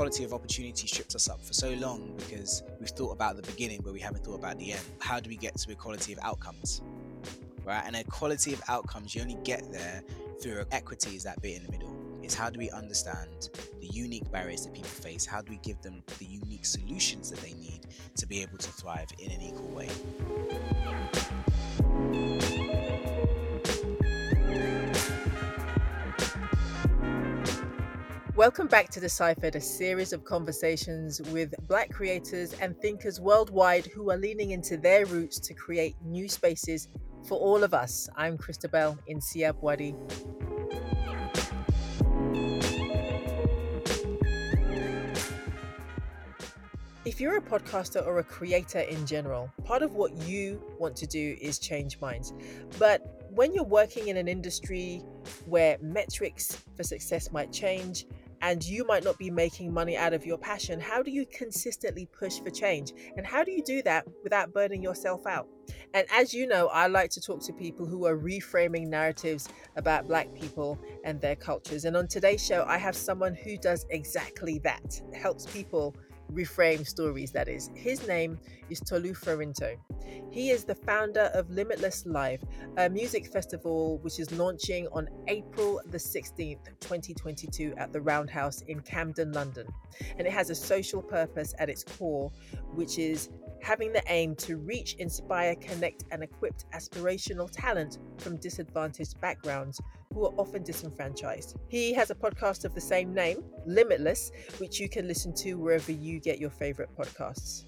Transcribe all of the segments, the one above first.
equality of opportunity tripped us up for so long because we've thought about the beginning, but we haven't thought about the end. How do we get to equality of outcomes? Right? And equality of outcomes, you only get there through equity, is that bit in the middle. Is how do we understand the unique barriers that people face? How do we give them the unique solutions that they need to be able to thrive in an equal way? Welcome back to Deciphered, a series of conversations with Black creators and thinkers worldwide who are leaning into their roots to create new spaces for all of us. I'm Christabel in Wadi. If you're a podcaster or a creator in general, part of what you want to do is change minds. But when you're working in an industry where metrics for success might change, and you might not be making money out of your passion, how do you consistently push for change? And how do you do that without burning yourself out? And as you know, I like to talk to people who are reframing narratives about Black people and their cultures. And on today's show, I have someone who does exactly that, helps people reframe stories, that is. His name is Tolu Farinto. He is the founder of Limitless Live, a music festival which is launching on April the 16th, 2022, at the Roundhouse in Camden, London. And it has a social purpose at its core, which is having the aim to reach, inspire, connect, and equip aspirational talent from disadvantaged backgrounds who are often disenfranchised. He has a podcast of the same name, Limitless, which you can listen to wherever you get your favorite podcasts.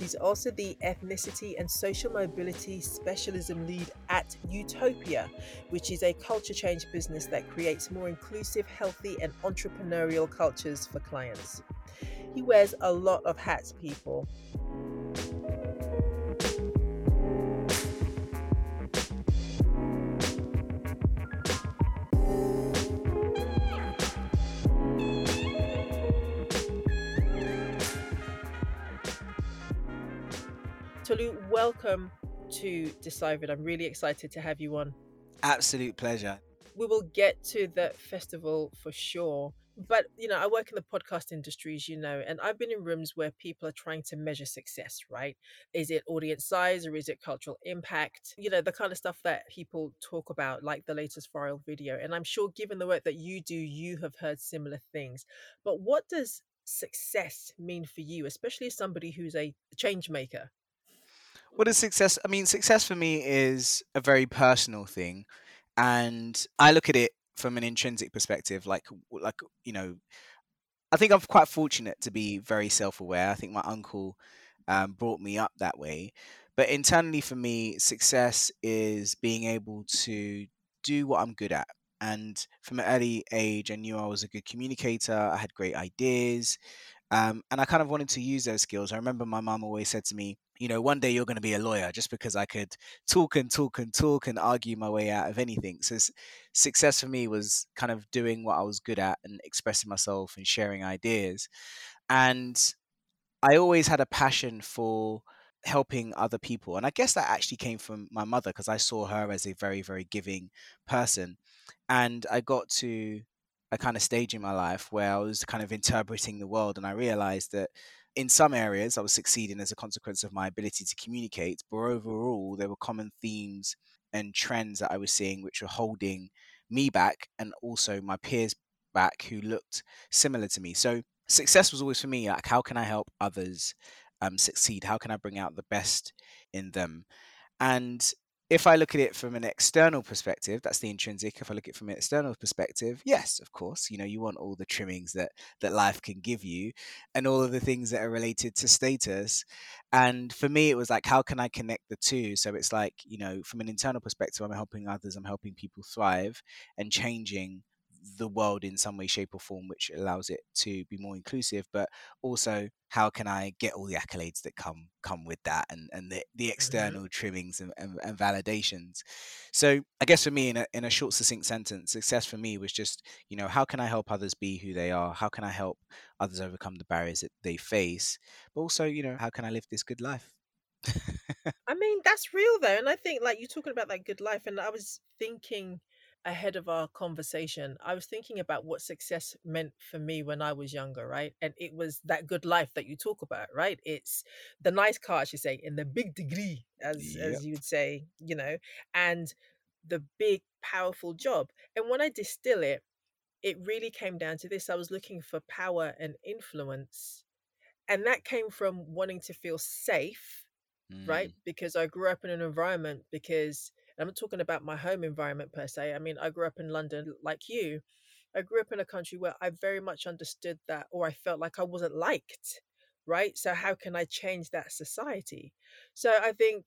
He's also the ethnicity and social mobility specialism lead at Utopia, which is a culture change business that creates more inclusive, healthy, and entrepreneurial cultures for clients. He wears a lot of hats, people. Tolu, welcome to Deciphered. I'm really excited to have you on. Absolute pleasure. We will get to the festival for sure. But, you know, I work in the podcast industry, as you know, and I've been in rooms where people are trying to measure success, right? Is it audience size or is it cultural impact? You know, the kind of stuff that people talk about, like the latest viral video. And I'm sure, given the work that you do, you have heard similar things. But what does success mean for you, especially as somebody who's a change maker? What is success? I mean, success for me is a very personal thing, and I look at it from an intrinsic perspective. Like, like you know, I think I'm quite fortunate to be very self-aware. I think my uncle um, brought me up that way. But internally, for me, success is being able to do what I'm good at. And from an early age, I knew I was a good communicator. I had great ideas. Um, and I kind of wanted to use those skills. I remember my mom always said to me, you know, one day you're going to be a lawyer just because I could talk and talk and talk and argue my way out of anything. So success for me was kind of doing what I was good at and expressing myself and sharing ideas. And I always had a passion for helping other people. And I guess that actually came from my mother because I saw her as a very, very giving person. And I got to a kind of stage in my life where I was kind of interpreting the world and I realized that in some areas I was succeeding as a consequence of my ability to communicate, but overall there were common themes and trends that I was seeing which were holding me back and also my peers back who looked similar to me. So success was always for me like how can I help others um, succeed? How can I bring out the best in them? And if I look at it from an external perspective, that's the intrinsic. If I look at it from an external perspective, yes, of course, you know, you want all the trimmings that that life can give you, and all of the things that are related to status. And for me, it was like, how can I connect the two? So it's like, you know, from an internal perspective, I'm helping others, I'm helping people thrive, and changing the world in some way, shape, or form, which allows it to be more inclusive. But also, how can I get all the accolades that come come with that, and and the, the mm-hmm. external mm-hmm. trimmings and, and, and, validations. So I guess for me, in a in a short, succinct sentence, success for me was just you know how can I help others be who they are? How can I help others overcome the barriers that they face? But also, you know, how can I live this good life? I mean, that's real though, and I think like you're talking about that good life, and I was thinking ahead of our conversation, I was thinking about what success meant for me when I was younger, right? And it was that good life that you talk about, right? It's the nice car, I should say, and the big degree, as Yep. as you would say, you know, and the big powerful job. And when I distill it, it really came down to this. I was looking for power and influence. And that came from wanting to feel safe right? Mm. Because I grew up in an environment because I'm not talking about my home environment per se. I mean, I grew up in London like you. I grew up in a country where I very much understood that, or I felt like I wasn't liked, right? So, how can I change that society? So, I think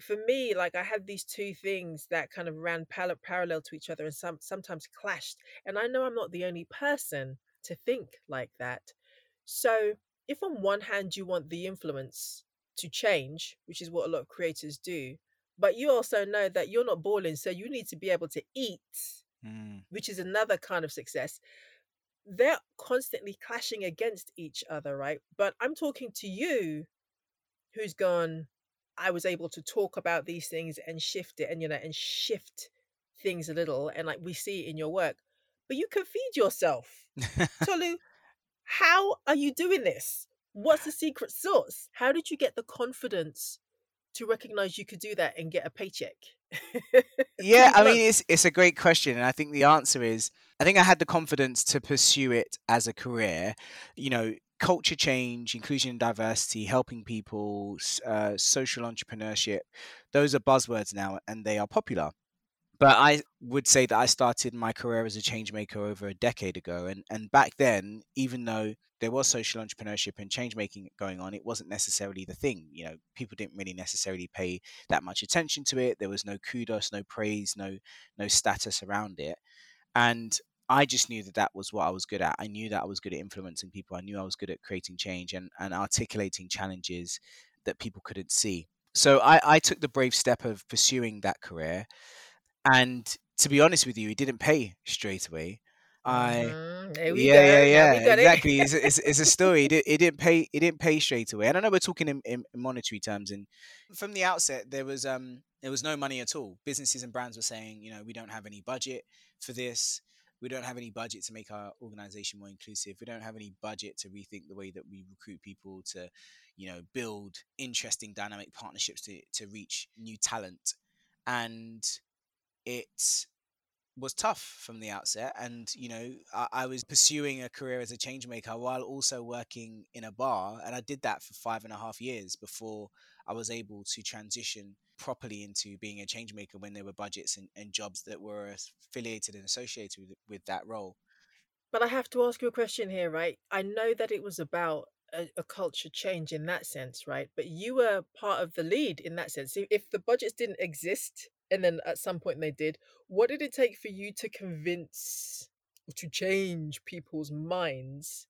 for me, like I had these two things that kind of ran pal- parallel to each other and some sometimes clashed. And I know I'm not the only person to think like that. So, if on one hand you want the influence to change, which is what a lot of creators do, but you also know that you're not balling, so you need to be able to eat, Mm. which is another kind of success. They're constantly clashing against each other, right? But I'm talking to you who's gone, I was able to talk about these things and shift it and, you know, and shift things a little. And like we see in your work, but you can feed yourself. Tolu, how are you doing this? What's the secret sauce? How did you get the confidence to recognize you could do that and get a paycheck? yeah, I mean, it's it's a great question, and I think the answer is I think I had the confidence to pursue it as a career. You know, culture change, inclusion and diversity, helping people, uh, social entrepreneurship. Those are buzzwords now, and they are popular. But I would say that I started my career as a change maker over a decade ago, and and back then, even though there was social entrepreneurship and change making going on, it wasn't necessarily the thing. You know, people didn't really necessarily pay that much attention to it. There was no kudos, no praise, no no status around it, and I just knew that that was what I was good at. I knew that I was good at influencing people. I knew I was good at creating change and and articulating challenges that people couldn't see. So I, I took the brave step of pursuing that career and to be honest with you, it didn't pay straight away. I Mhm. We yeah, yeah, yeah, we got it. exactly. It's, a- it's, it's a story. It, it didn't pay. It didn't pay straight away. And I know we're talking in, in monetary terms. And from the outset, there was um there was no money at all. Businesses and brands were saying, you know, we don't have any budget for this. We don't have any budget to make our organization more inclusive. We don't have any budget to rethink the way that we recruit people to, you know, build interesting dynamic partnerships to to reach new talent. And it was tough from the outset and you know I, I was pursuing a career as a change maker while also working in a bar and i did that for five and a half years before i was able to transition properly into being a change maker when there were budgets and, and jobs that were affiliated and associated with, with that role But I have to ask you a question here, right? I know that it was about a, a culture change in that sense, right? But you were part of the lead in that sense. If if the budgets didn't exist and then at some point they did, what did it take for you to convince or to change people's minds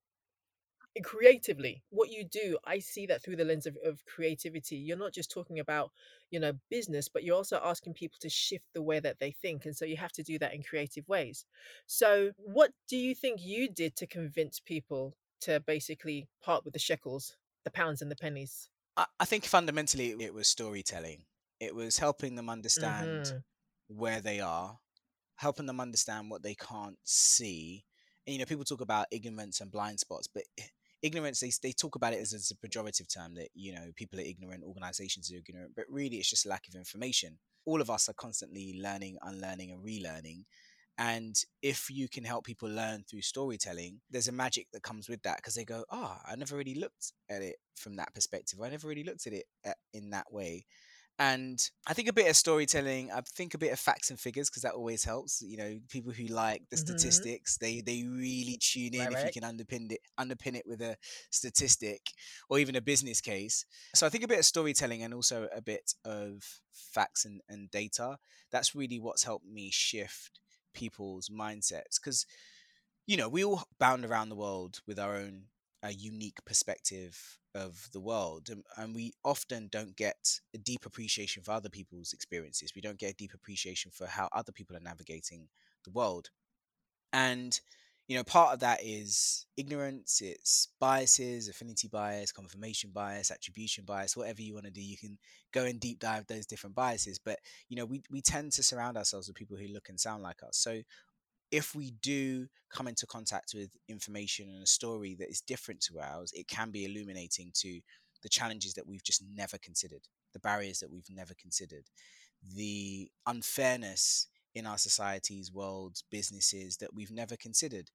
creatively? What you do, I see that through the lens of, of creativity. You're not just talking about, you know, business, but you're also asking people to shift the way that they think. And so you have to do that in creative ways. So, what do you think you did to convince people to basically part with the shekels, the pounds and the pennies? I, I think fundamentally it was storytelling it was helping them understand Mm-hmm. where they are helping them understand what they can't see. And, you know, people talk about ignorance and blind spots, but ignorance, they, they talk about it as, as a pejorative term that, you know, people are ignorant, organizations are ignorant, but really it's just lack of information. All of us are constantly learning, unlearning, and relearning. And if you can help people learn through storytelling, there's a magic that comes with that because they go, oh, I never really looked at it from that perspective. I never really looked at it at, in that way and I think a bit of storytelling. I think a bit of facts and figures because that always helps. You know, people who like the Mhm. statistics, they they really tune in Right, if you can underpin it underpin it with a statistic or even a business case. So I think a bit of storytelling and also a bit of facts and, and data. That's really what's helped me shift people's mindsets because you know we all bound around the world with our own uh, unique perspective of the world and, and we often don't get a deep appreciation for other people's experiences we don't get a deep appreciation for how other people are navigating the world and you know, part of that is ignorance, it's biases, affinity bias, confirmation bias, attribution bias, whatever you want to do. You can go and deep dive those different biases. But, you know, we, we tend to surround ourselves with people who look and sound like us. So if we do come into contact with information and a story that is different to ours, it can be illuminating to the challenges that we've just never considered, the barriers that we've never considered, the unfairness in our societies, worlds, businesses that we've never considered.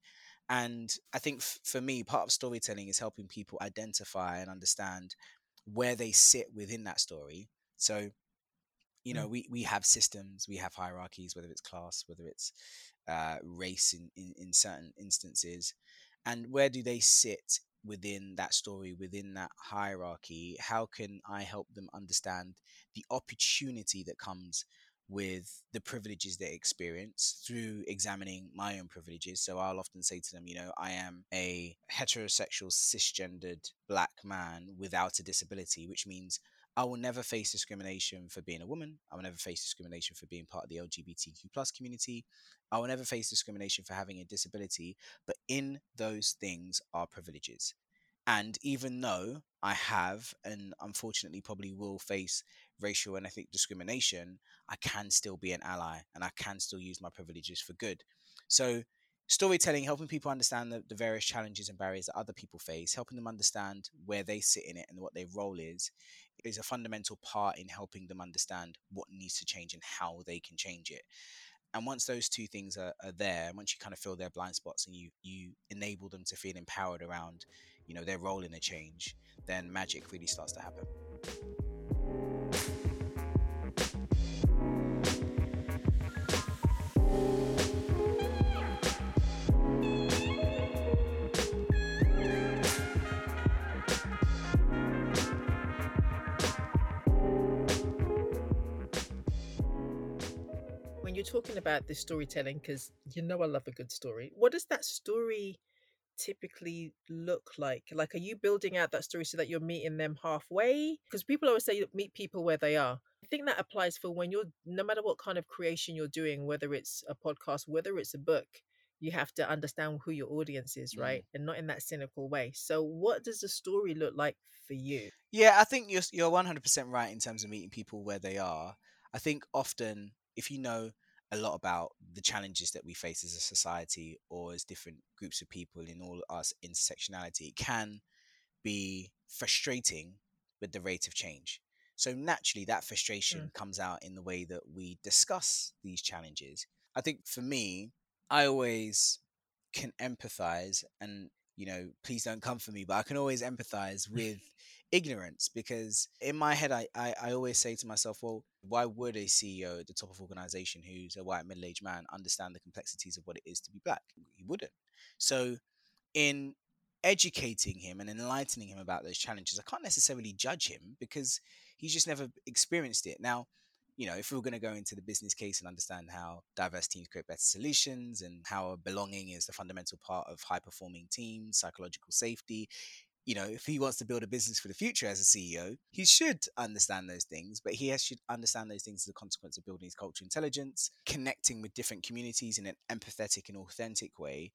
And I think f- for me, part of storytelling is helping people identify and understand where they sit within that story. So, you know, mm. we, we have systems, we have hierarchies, whether it's class, whether it's uh, race in, in, in certain instances. And where do they sit within that story, within that hierarchy? How can I help them understand the opportunity that comes with the privileges they experience through examining my own privileges. So I'll often say to them, you know, I am a heterosexual, cisgendered black man without a disability, which means I will never face discrimination for being a woman. I will never face discrimination for being part of the LGBTQ plus community. I will never face discrimination for having a disability. But in those things are privileges. And even though I have, and unfortunately probably will face racial and ethnic discrimination, I can still be an ally and I can still use my privileges for good. So, storytelling, helping people understand the, the various challenges and barriers that other people face, helping them understand where they sit in it and what their role is, is a fundamental part in helping them understand what needs to change and how they can change it. And once those two things are, are there, once you kind of fill their blind spots and you you enable them to feel empowered around, you know, their role in a change, then magic really starts to happen. Talking about this storytelling because you know I love a good story. What does that story typically look like? Like, are you building out that story so that you're meeting them halfway? Because people always say meet people where they are. I think that applies for when you're, no matter what kind of creation you're doing, whether it's a podcast, whether it's a book, you have to understand who your audience is, right? Mm. And not in that cynical way. So, what does the story look like for you? Yeah, I think you're you're 100% right in terms of meeting people where they are. I think often if you know a lot about the challenges that we face as a society or as different groups of people in all our intersectionality it can be frustrating with the rate of change so naturally that frustration mm. comes out in the way that we discuss these challenges i think for me i always can empathize and you know please don't come for me but i can always empathize with ignorance because in my head I, I, I always say to myself well why would a ceo at the top of organization who's a white middle-aged man understand the complexities of what it is to be black? He wouldn't. So in educating him and enlightening him about those challenges i can't necessarily judge him because he's just never experienced it. Now you know, if we are going to go into the business case and understand how diverse teams create better solutions and how belonging is the fundamental part of high performing teams, psychological safety, you know, if he wants to build a business for the future as a CEO, he should understand those things, but he has, should understand those things as a consequence of building his cultural intelligence, connecting with different communities in an empathetic and authentic way.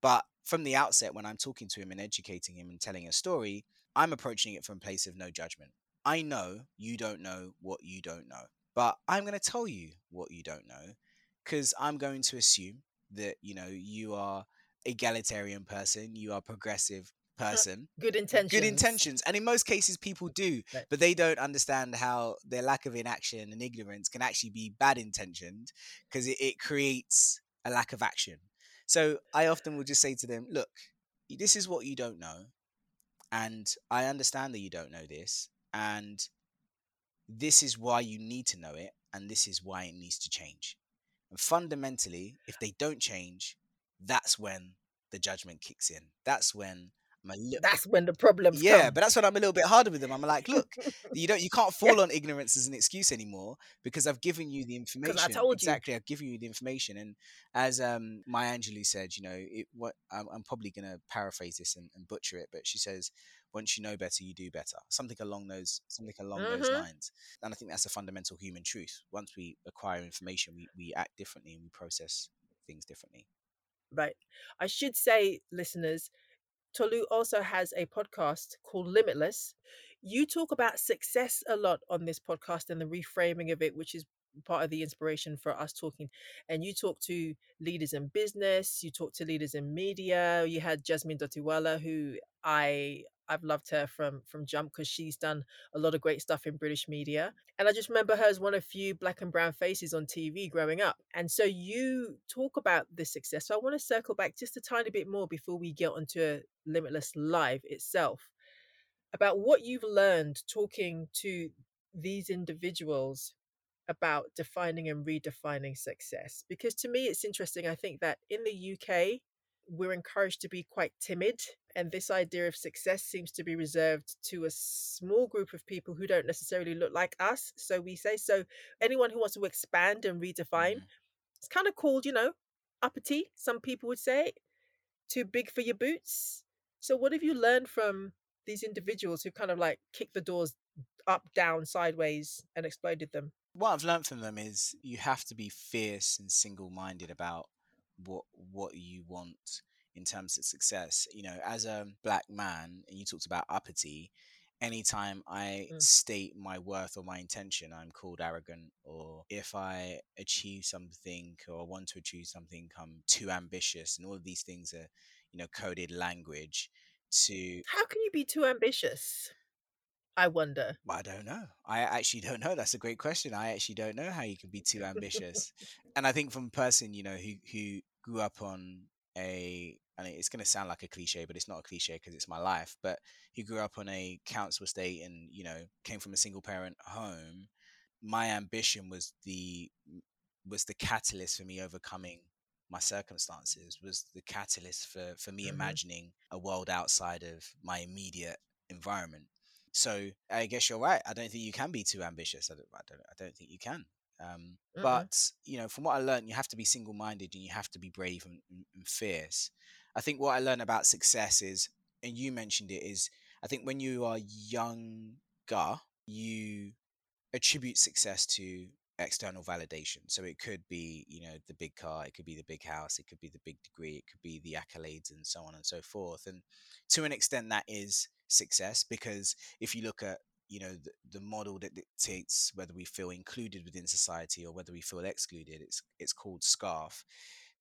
But from the outset, when I'm talking to him and educating him and telling a story, I'm approaching it from a place of no judgment. I know you don't know what you don't know, but I'm going to tell you what you don't know because I'm going to assume that, you know, you are egalitarian person, you are progressive, person good intentions good intentions and in most cases people do right. but they don't understand how their lack of inaction and ignorance can actually be bad intentioned because it, it creates a lack of action so i often will just say to them look this is what you don't know and i understand that you don't know this and this is why you need to know it and this is why it needs to change. And fundamentally if they don't change that's when the judgment kicks in. That's when Li- that's when the problems yeah come. but that's when i'm a little bit harder with them. I'm like look you don't you can't fall on ignorance as an excuse anymore because i've given you the information I told exactly you. i've given you the information. And as um Maya Angelou said you know it what i'm, I'm probably going to paraphrase this and, and, butcher it but she says once you know better you do better something along those something along mm-hmm. those lines and i think that's a fundamental human truth once we acquire information we, we act differently and we process things differently Right. I should say, listeners, Tolu also has a podcast called Limitless. You talk about success a lot on this podcast and the reframing of it, which is part of the inspiration for us talking. And you talk to leaders in business, you talk to leaders in media. You had Jasmine Dotiwala, who I I've loved her from from Jump because she's done a lot of great stuff in British media. And I just remember her as one of few black and brown faces on TV growing up. And so you talk about this success. So I want to circle back just a tiny bit more before we get onto Limitless Live itself about what you've learned talking to these individuals about defining and redefining success. Because to me, it's interesting. I think that in the UK, we're encouraged to be quite timid. And this idea of success seems to be reserved to a small group of people who don't necessarily look like us. So we say, so anyone who wants to expand and redefine, Mhm. it's kind of called, you know, uppity, some people would say, too big for your boots. So what have you learned from these individuals who kind of like kicked the doors up, down, sideways and exploded them? what I've learned from them is you have to be fierce and single-minded about what what you want in terms of success. You know, as a black man, and you talked about uppity. Anytime I Mm. state my worth or my intention, I'm called arrogant. Or if I achieve something or want to achieve something, I'm too ambitious, and all of these things are, you know, coded language to How can you be too ambitious? I wonder. I don't know. I actually don't know. That's a great question. I actually don't know how you can be too ambitious. and I think from a person, you know, who who grew up on a and it's going to sound like a cliche, but it's not a cliche because it's my life. But he grew up on a council estate and you know came from a single parent home. My ambition was the was the catalyst for me overcoming my circumstances. Was the catalyst for for me Mhm. imagining a world outside of my immediate environment. So I guess you're right. I don't think you can be too ambitious. I don't. I don't, I don't think you can. Um, Mm-mm. but you know, from what I learned, you have to be single-minded and you have to be brave and, and, and fierce. I think what I learned about success is, and you mentioned it, is I think when you are younger, you attribute success to external validation. So it could be, you know, the big car, it could be the big house, it could be the big degree, it could be the accolades and so on and so forth. And to an extent, that is success because if you look at you know the, the model that dictates whether we feel included within society or whether we feel excluded it's it's called SCARF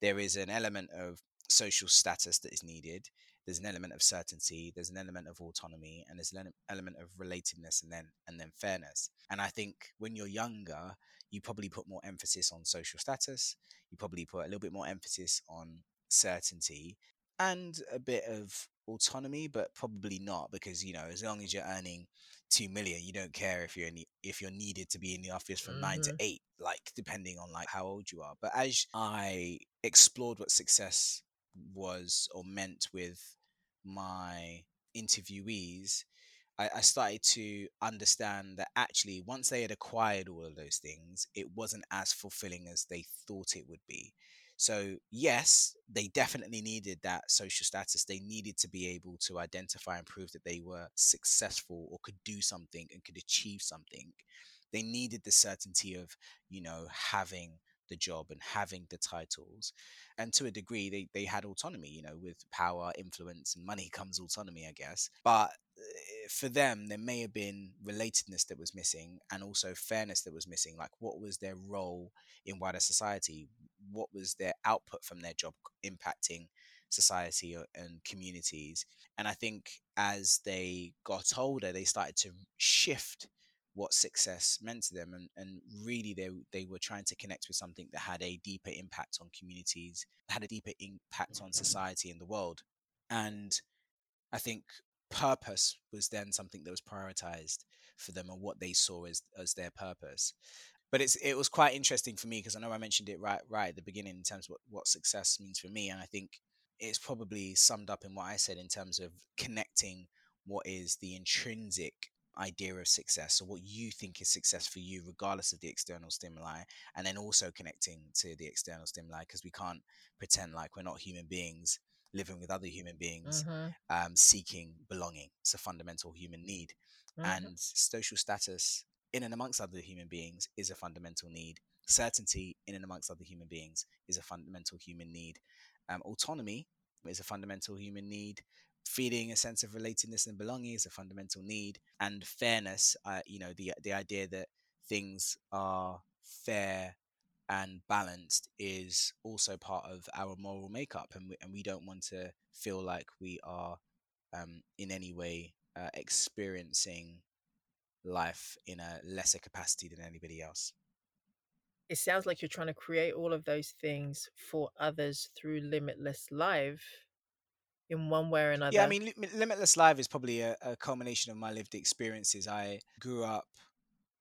there is an element of social status that is needed there's an element of certainty there's an element of autonomy and there's an element of relatedness and then and then fairness and i think when you're younger you probably put more emphasis on social status you probably put a little bit more emphasis on certainty and a bit of autonomy but probably not because you know as long as you're earning 2 million you don't care if you're in the, if you're needed to be in the office from 9 to Mhm. 8 like depending on like how old you are but as i explored what success was or meant with my interviewees I, I started to understand that actually once they had acquired all of those things it wasn't as fulfilling as they thought it would be so, yes, they definitely needed that social status. They needed to be able to identify and prove that they were successful or could do something and could achieve something. They needed the certainty of, you know, having the job and having the titles. And to a degree, they, they had autonomy, you know, with power, influence, and money comes autonomy, I guess. But eh, for them, there may have been relatedness that was missing and also fairness that was missing. Like, what was their role in wider society? what was their output from their job impacting society and communities and i think as they got older they started to shift what success meant to them and, and really they they were trying to connect with something that had a deeper impact on communities had a deeper impact on society and the world. And i think purpose was then something that was prioritized for them and what they saw as as their purpose. But it's it was quite interesting for me because I know I mentioned it right right at the beginning in terms of what, what success means for me, and I think it's probably summed up in what I said in terms of connecting what is the intrinsic idea of success or what you think is success for you regardless of the external stimuli and then also connecting to the external stimuli because we can't pretend like we're not human beings living with other human beings Mhm. um, seeking belonging it's a fundamental human need Mhm. and social status in and amongst other human beings is a fundamental need certainty in and amongst other human beings is a fundamental human need um, autonomy is a fundamental human need feeling a sense of relatedness and belonging is a fundamental need and fairness uh, you know the the idea that things are fair and balanced is also part of our moral makeup and we, and we don't want to feel like we are um, in any way uh, experiencing life in a lesser capacity than anybody else. It sounds like you're trying to create all of those things for others through limitless live in one way or another yeah i mean limitless live is probably a, a culmination of my lived experiences i grew up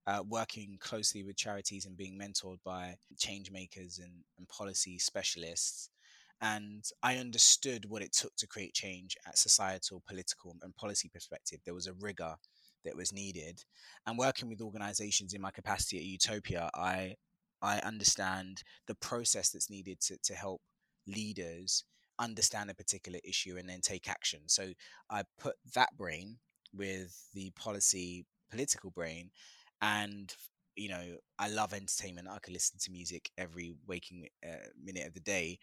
uh, working closely with charities and being mentored by change makers and, and policy specialists and I understood what it took to create change at societal, political, and policy perspective. There was a rigor that was needed, and working with organisations in my capacity at Utopia, I I understand the process that's needed to, to help leaders understand a particular issue and then take action. So I put that brain with the policy political brain and you know i love entertainment. I could listen to music every waking uh, minute of the day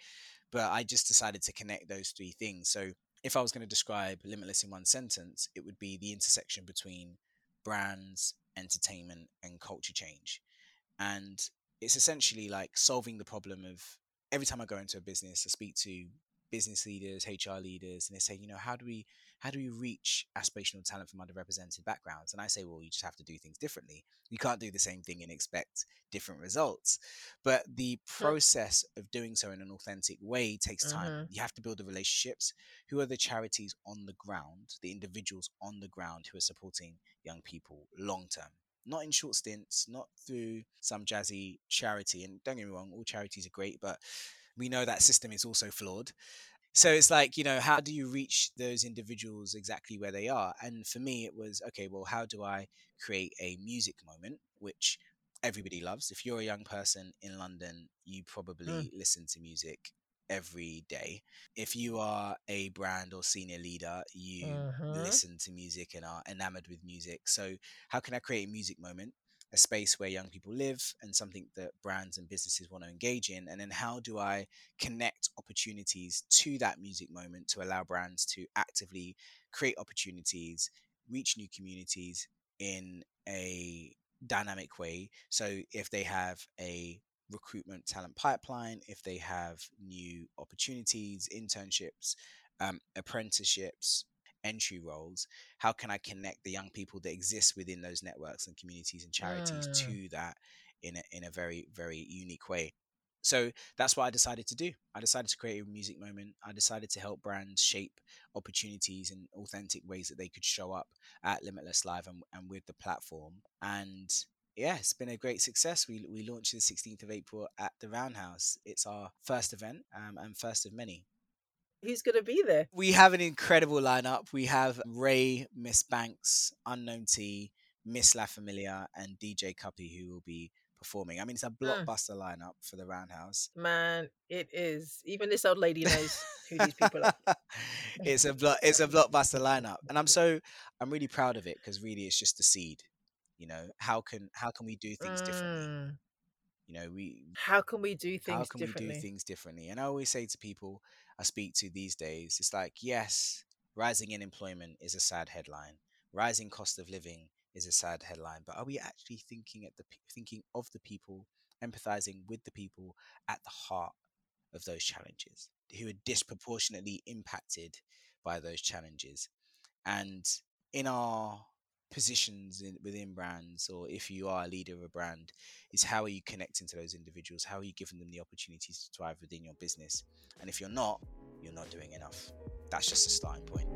but i just decided to connect those three things. So if i was going to describe limitless in one sentence it would be the intersection between brands entertainment and culture change. And it's essentially like solving the problem of every time i go into a business i speak to business leaders hr leaders and they say you know how do we how do we reach aspirational talent from underrepresented backgrounds? And I say, well, you just have to do things differently. You can't do the same thing and expect different results. But the process of doing so in an authentic way takes time. Mm-hmm. You have to build the relationships. Who are the charities on the ground, the individuals on the ground who are supporting young people long term? Not in short stints, not through some jazzy charity. And don't get me wrong, all charities are great, but we know that system is also flawed. So it's like you know how do you reach those individuals exactly where they are? And for me it was okay well how do i create a music moment which everybody loves. If you're a young person in london you probably mm. listen to music every day. If you are a brand or senior leader you uh-huh. listen to music and are enamored with music. So how can i create a music moment a space where young people live and something that brands and businesses want to engage in and then how do i connect opportunities to that music moment to allow brands to actively create opportunities reach new communities in a dynamic way? So if they have a recruitment talent pipeline if they have new opportunities internships um, apprenticeships entry roles how can i connect the young people that exist within those networks and communities and charities mm. to that in a, in a very very unique way so that's what i decided to do i decided to create a music moment i decided to help brands shape opportunities in authentic ways that they could show up at limitless live and, and with the platform and yeah, it's been a great success. We, we launched the 16th of April at the Roundhouse. It's our first event um, and first of many. Who's going to be there? We have an incredible lineup. We have RAYE, Ms Banks, Unknown T, Miss La Familia, and DJ Cuppy who will be performing. I mean, it's a mm. blockbuster mm. lineup for the Roundhouse. Man, it is. Even this old lady knows who these people are. it's a blo- it's a blockbuster lineup, and I'm so I'm really proud of it because really it's just the seed. You know, how can how can we do things mm. differently? You know, we how can we do things how can we do things differently? And I always say to people, I speak to these days, it's like, yes, rising unemployment is a sad headline. Rising cost of living is a sad headline, but are we actually thinking at the thinking of the people, empathizing with the people at the heart of those challenges, who are disproportionately impacted by those challenges? And in our positions in, within brands or if you are a leader of a brand is how are you connecting to those individuals? How are you giving them the opportunities to thrive within your business? And if you're not you're not doing enough. That's just a starting point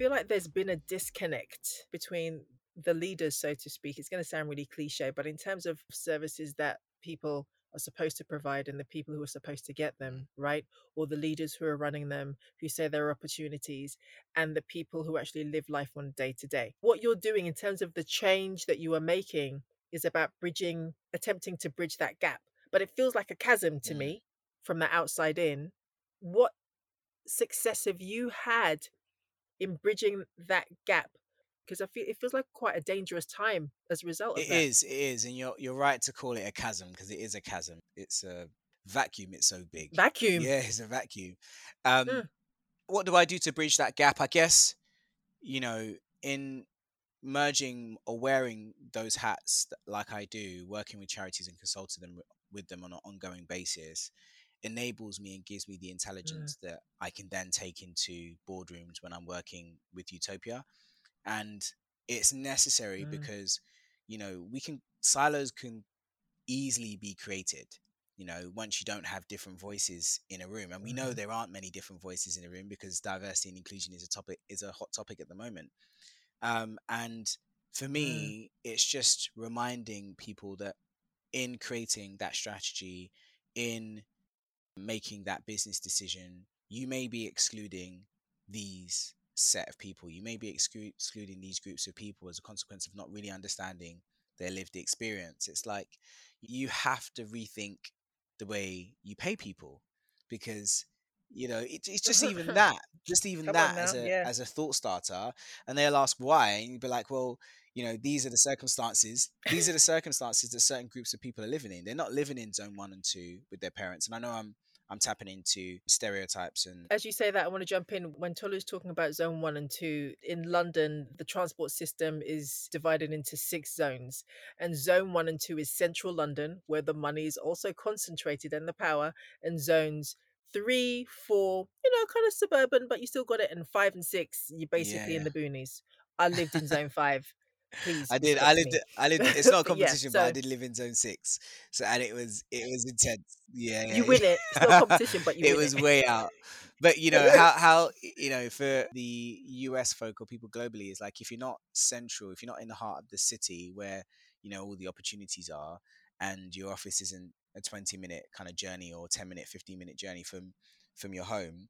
feel like there's been a disconnect between the leaders, so to speak. It's going to sound really cliche, but in terms of services that people are supposed to provide and the people who are supposed to get them, right? Or the leaders who are running them, who say there are opportunities, and the people who actually live life on day to day. What you're doing in terms of the change that you are making is about bridging, attempting to bridge that gap. But it feels like a chasm to Mm. me from the outside in. What success have you had in bridging that gap? Because I feel it feels like quite a dangerous time as a result of It that. is, it is, and you're you're right to call it a chasm because it is a chasm. It's a vacuum. It's so big. Vacuum. Yeah, it's a vacuum. Um, Mm. What do I do to bridge that gap? I guess, you know, in merging or wearing those hats like I do, working with charities and consulting them with them on an ongoing basis, enables me and gives me the intelligence that I can then take into boardrooms when I'm working with Utopia. And it's necessary Mm. because, you know, we can silos can easily be created you know once you don't have different voices in a room and we know Mhm. there aren't many different voices in a room because diversity and inclusion is a topic is a hot topic at the moment um, and for Mm. me it's just reminding people that in creating that strategy in making that business decision you may be excluding these set of people. You may be exclu- excluding these groups of people as a consequence of not really understanding their lived experience. It's like you have to rethink the way you pay people because you know it, it's just even that just even Come that as a yeah. as a thought starter. And they'll ask why and you'd be like well you know these are the circumstances these are the circumstances that certain groups of people are living in they're not living in zone one and two with their parents and i know i'm i'm tapping into stereotypes and As you say that, I want to jump in. When Tolu's talking about zone one and two, in London, the transport system is divided into six zones. And zone one and two is central London, where the money is also concentrated and the power. And zones three, four, you know, kind of suburban, but you still got it. And five and six, you're basically in yeah. the boonies. I lived in zone five. Please. I did. I lived. me. I lived. It's not a But yeah, competition, but I did live in zone six. So and it was it was intense. Yeah, yeah. you win it. It's not a competition, but you it was it. way out. But you know how how you know for the US folk or people globally is like if you're not central, if you're not in the heart of the city where you know all the opportunities are, and your office isn't a 20 minute kind of journey or 10 minute, 15 minute journey from from your home,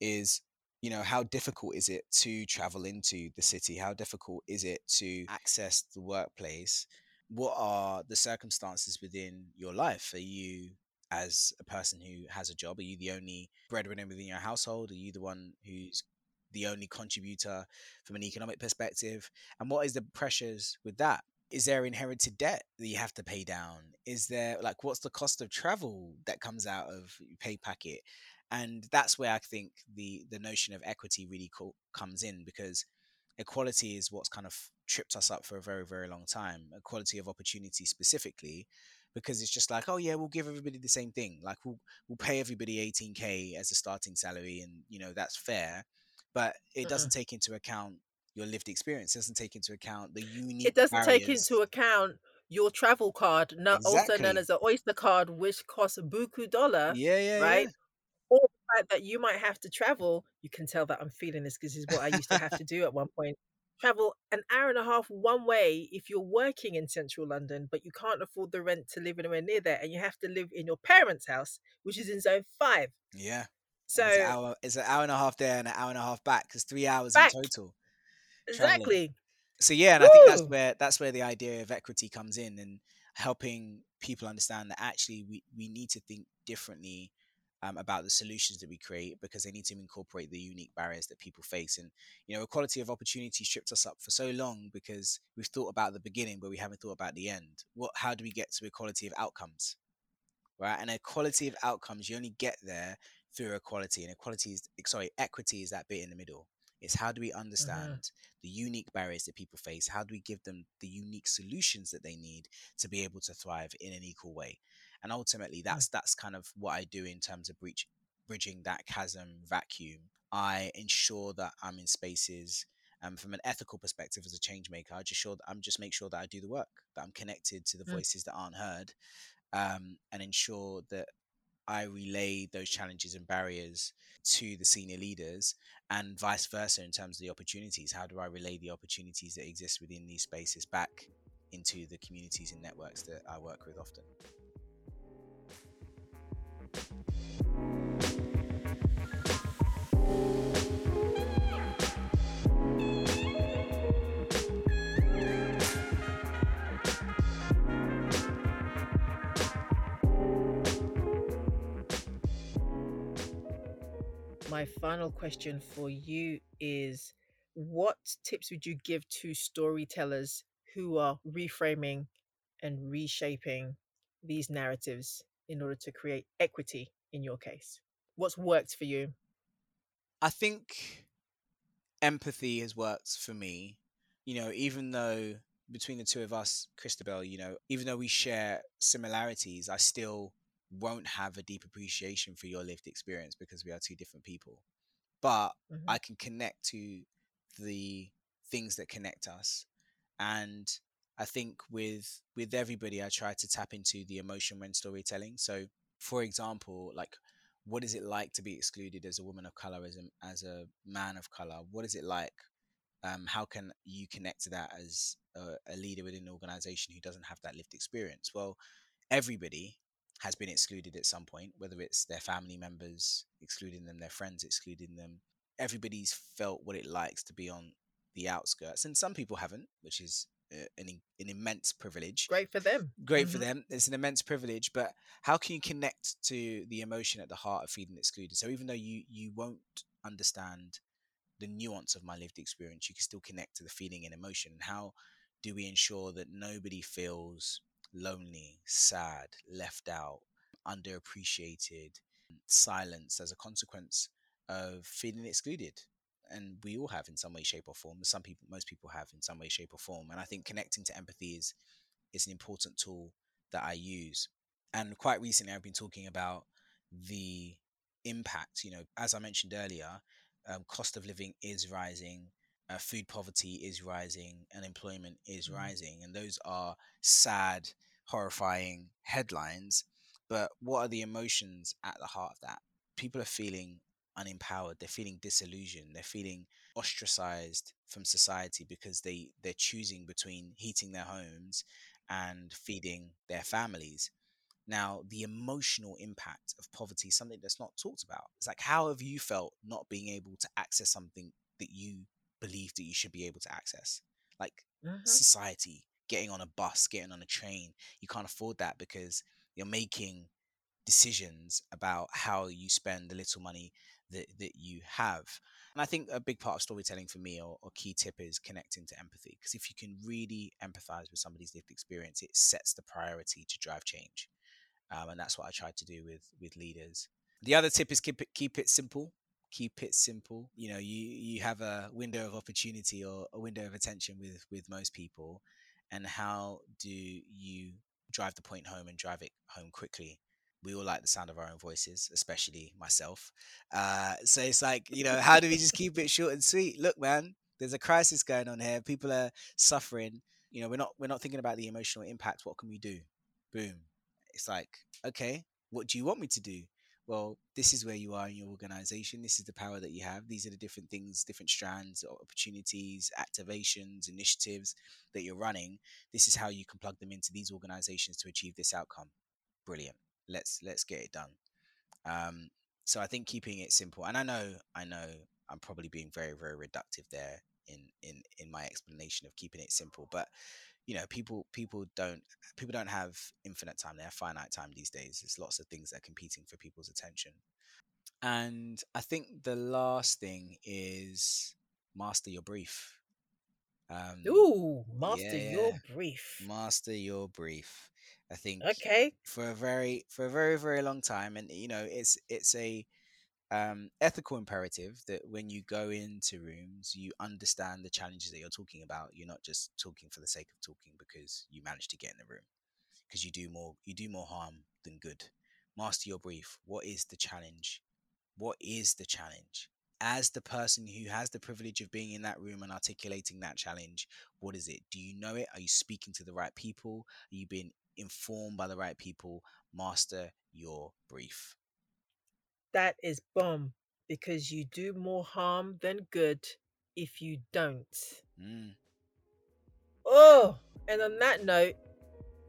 is you know how difficult is it to travel into the city? How difficult is it to access the workplace? What are the circumstances within your life? Are you as a person who has a job are you the only breadwinner within your household? Are you the one who's the only contributor from an economic perspective? And what is the pressures with that? Is there inherited debt that you have to pay down? Is there like what's the cost of travel that comes out of your pay packet and that's where I think the the notion of equity really co- comes in because equality is what's kind of tripped us up for a very very long time equality of opportunity specifically because it's just like oh yeah we'll give everybody the same thing like we'll we'll pay everybody 18k as a starting salary and you know that's fair but it Mm-mm. doesn't take into account your lived experience it doesn't take into account the unique It doesn't take into account your travel card, no, also known as an Oyster card, which costs buku dollar, yeah yeah right? yeah the fact that you might have to travel. You can tell that I'm feeling this because this is what I used to have to do at one point. Travel an hour and a half one way if you're working in central London, but you can't afford the rent to live anywhere near there, and you have to live in your parents' house, which is in zone five. yeah So it's an hour it's an hour and a half there and an hour and a half back it's three hours Back. in total exactly, so yeah and i think that's where that's where the idea of equity comes in and helping people understand that actually we, we need to think differently um, about the solutions that we create because they need to incorporate the unique barriers that people face. And you know equality of opportunity stripped us up for so long because we've thought about the beginning but we haven't thought about the end. What how do we get to equality of outcomes? Right? And equality of outcomes you only get there through equality and equality is sorry equity is that bit in the middle. It's how do we understand the unique barriers that people face? How do we give them the unique solutions that they need to be able to thrive in an equal way and ultimately that's that's kind of what i do in terms of breach, bridging that chasm vacuum i ensure that i'm in spaces um, from an ethical perspective as a change maker i just sure that i'm just make sure that i do the work that i'm connected to the Mm. voices that aren't heard um, and ensure that I relay those challenges and barriers to the senior leaders and vice versa in terms of the opportunities. How do I relay the opportunities that exist within these spaces back into the communities and networks that I work with often? my final question for you is what tips would you give to storytellers who are reframing and reshaping these narratives? In order to create equity in your case? What's worked for you? I think empathy has worked for me. You know, even though between the two of us, Christabel, you know, even though we share similarities, I still won't have a deep appreciation for your lived experience because we are two different people. But Mhm. I can connect to the things that connect us. And I think with with everybody I try to tap into the emotion when storytelling. So for example, like what is it like to be excluded as a woman of color, as a as a man of color? What is it like? Um, how can you connect to that as a, a leader within an organization who doesn't have that lived experience? Well, everybody has been excluded at some point, whether it's their family members excluding them, their friends excluding them. Everybody's felt what it likes to be on the outskirts, and some people haven't, which is an, an immense privilege. Great for them. Great for Mhm. them. It's an immense privilege, but how can you connect to the emotion at the heart of feeling excluded? So even though you you won't understand the nuance of my lived experience, you can still connect to the feeling and emotion. How do we ensure that nobody feels lonely, sad, left out, underappreciated, silenced as a consequence of feeling excluded? And we all have in some way, shape, or form. Some people, most people have in some way, shape, or form. And I think connecting to empathy is is an important tool that I use. And quite recently, I've been talking about the impact. You know, as I mentioned earlier, um, cost of living is rising, uh, food poverty is rising, unemployment is Mhm. rising, and those are sad, horrifying headlines. But what are the emotions at the heart of that? People are feeling unempowered. They're feeling disillusioned. They're feeling ostracized from society because they they're choosing between heating their homes and feeding their families. Now, the emotional impact of poverty is something that's not talked about. It's like, how have you felt not being able to access something that you believe that you should be able to access? Like Mhm. society, getting on a bus, getting on a train, you can't afford that because you're making decisions about how you spend the little money that, that you have. And I think a big part of storytelling for me, or, or key tip, is connecting to empathy. Because if you can really empathize with somebody's lived experience, it sets the priority to drive change. Um, and that's what I try to do with with leaders. The other tip is keep it keep it simple. Keep it simple. You know, you you have a window of opportunity or a window of attention with with most people, and how do you drive the point home and drive it home quickly? We all like the sound of our own voices, especially myself. Uh, so it's like, you know, how do we just keep it short and sweet? Look, man, there's a crisis going on here. People are suffering. You know, we're not we're not thinking about the emotional impact. What can we do? Boom. It's like, okay, what do you want me to do? Well, this is where you are in your organization. This is the power that you have. These are the different things, different strands, opportunities, activations, initiatives that you're running. This is how you can plug them into these organizations to achieve this outcome. Brilliant. Let's let's get it done. Um, so I think keeping it simple, and I know I know I'm probably being very very reductive there in in in my explanation of keeping it simple, but you know people people don't people don't have infinite time they have finite time these days there's lots of things that are competing for people's attention and i think the last thing is master your brief um Ooh, master yeah, your brief. master your brief i think Okay. for a very for a very very long time and you know it's it's a um, ethical imperative that when you go into rooms, you understand the challenges that you're talking about. You're not just talking for the sake of talking because you managed to get in the room. Because you do more, you do more harm than good. Master your brief. What is the challenge? What is the challenge? As the person who has the privilege of being in that room and articulating that challenge, what is it? Do you know it? Are you speaking to the right people? Are you being informed by the right people? Master your brief. That is bomb because you do more harm than good if you don't. Mm. Oh, and on that note,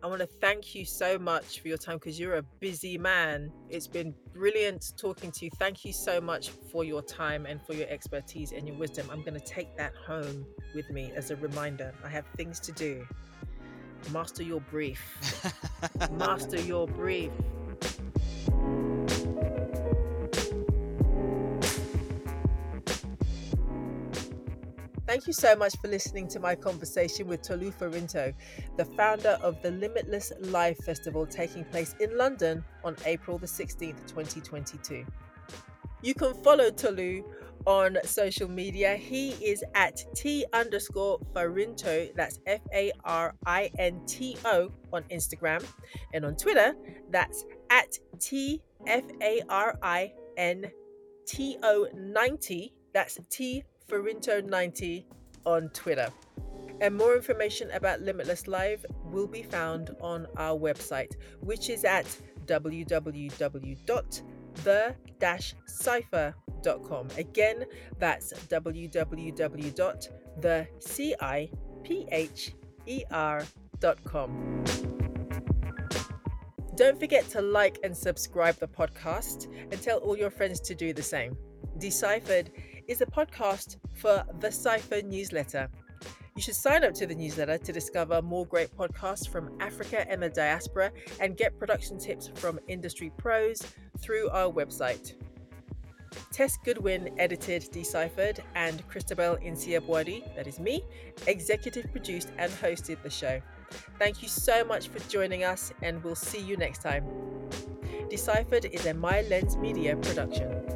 I want to thank you so much for your time because you're a busy man. It's been brilliant talking to you. Thank you so much for your time and for your expertise and your wisdom. I'm going to take that home with me as a reminder. I have things to do master your brief. master your brief. Thank you so much for listening to my conversation with Tolu Farinto, the founder of the Limitless Live Festival taking place in London on April the 16th, 2022. You can follow Tolu on social media. He is at T underscore Farinto, that's F A R I N T O on Instagram. And on Twitter, that's at T F A R I N T O 90, that's T Farinto 90 on Twitter. And more information about Limitless Live will be found on our website, which is at Again, that's www.the-cypher.com. Don't forget to like and subscribe the podcast and tell all your friends to do the same. Deciphered is a podcast for the Cipher newsletter. You should sign up to the newsletter to discover more great podcasts from Africa and the diaspora and get production tips from industry pros through our website. Tess Goodwin edited Deciphered, and Christabel Nsiah-Buadi, that is me, executive produced and hosted the show. Thank you so much for joining us, and we'll see you next time. Deciphered is a My Lens Media production.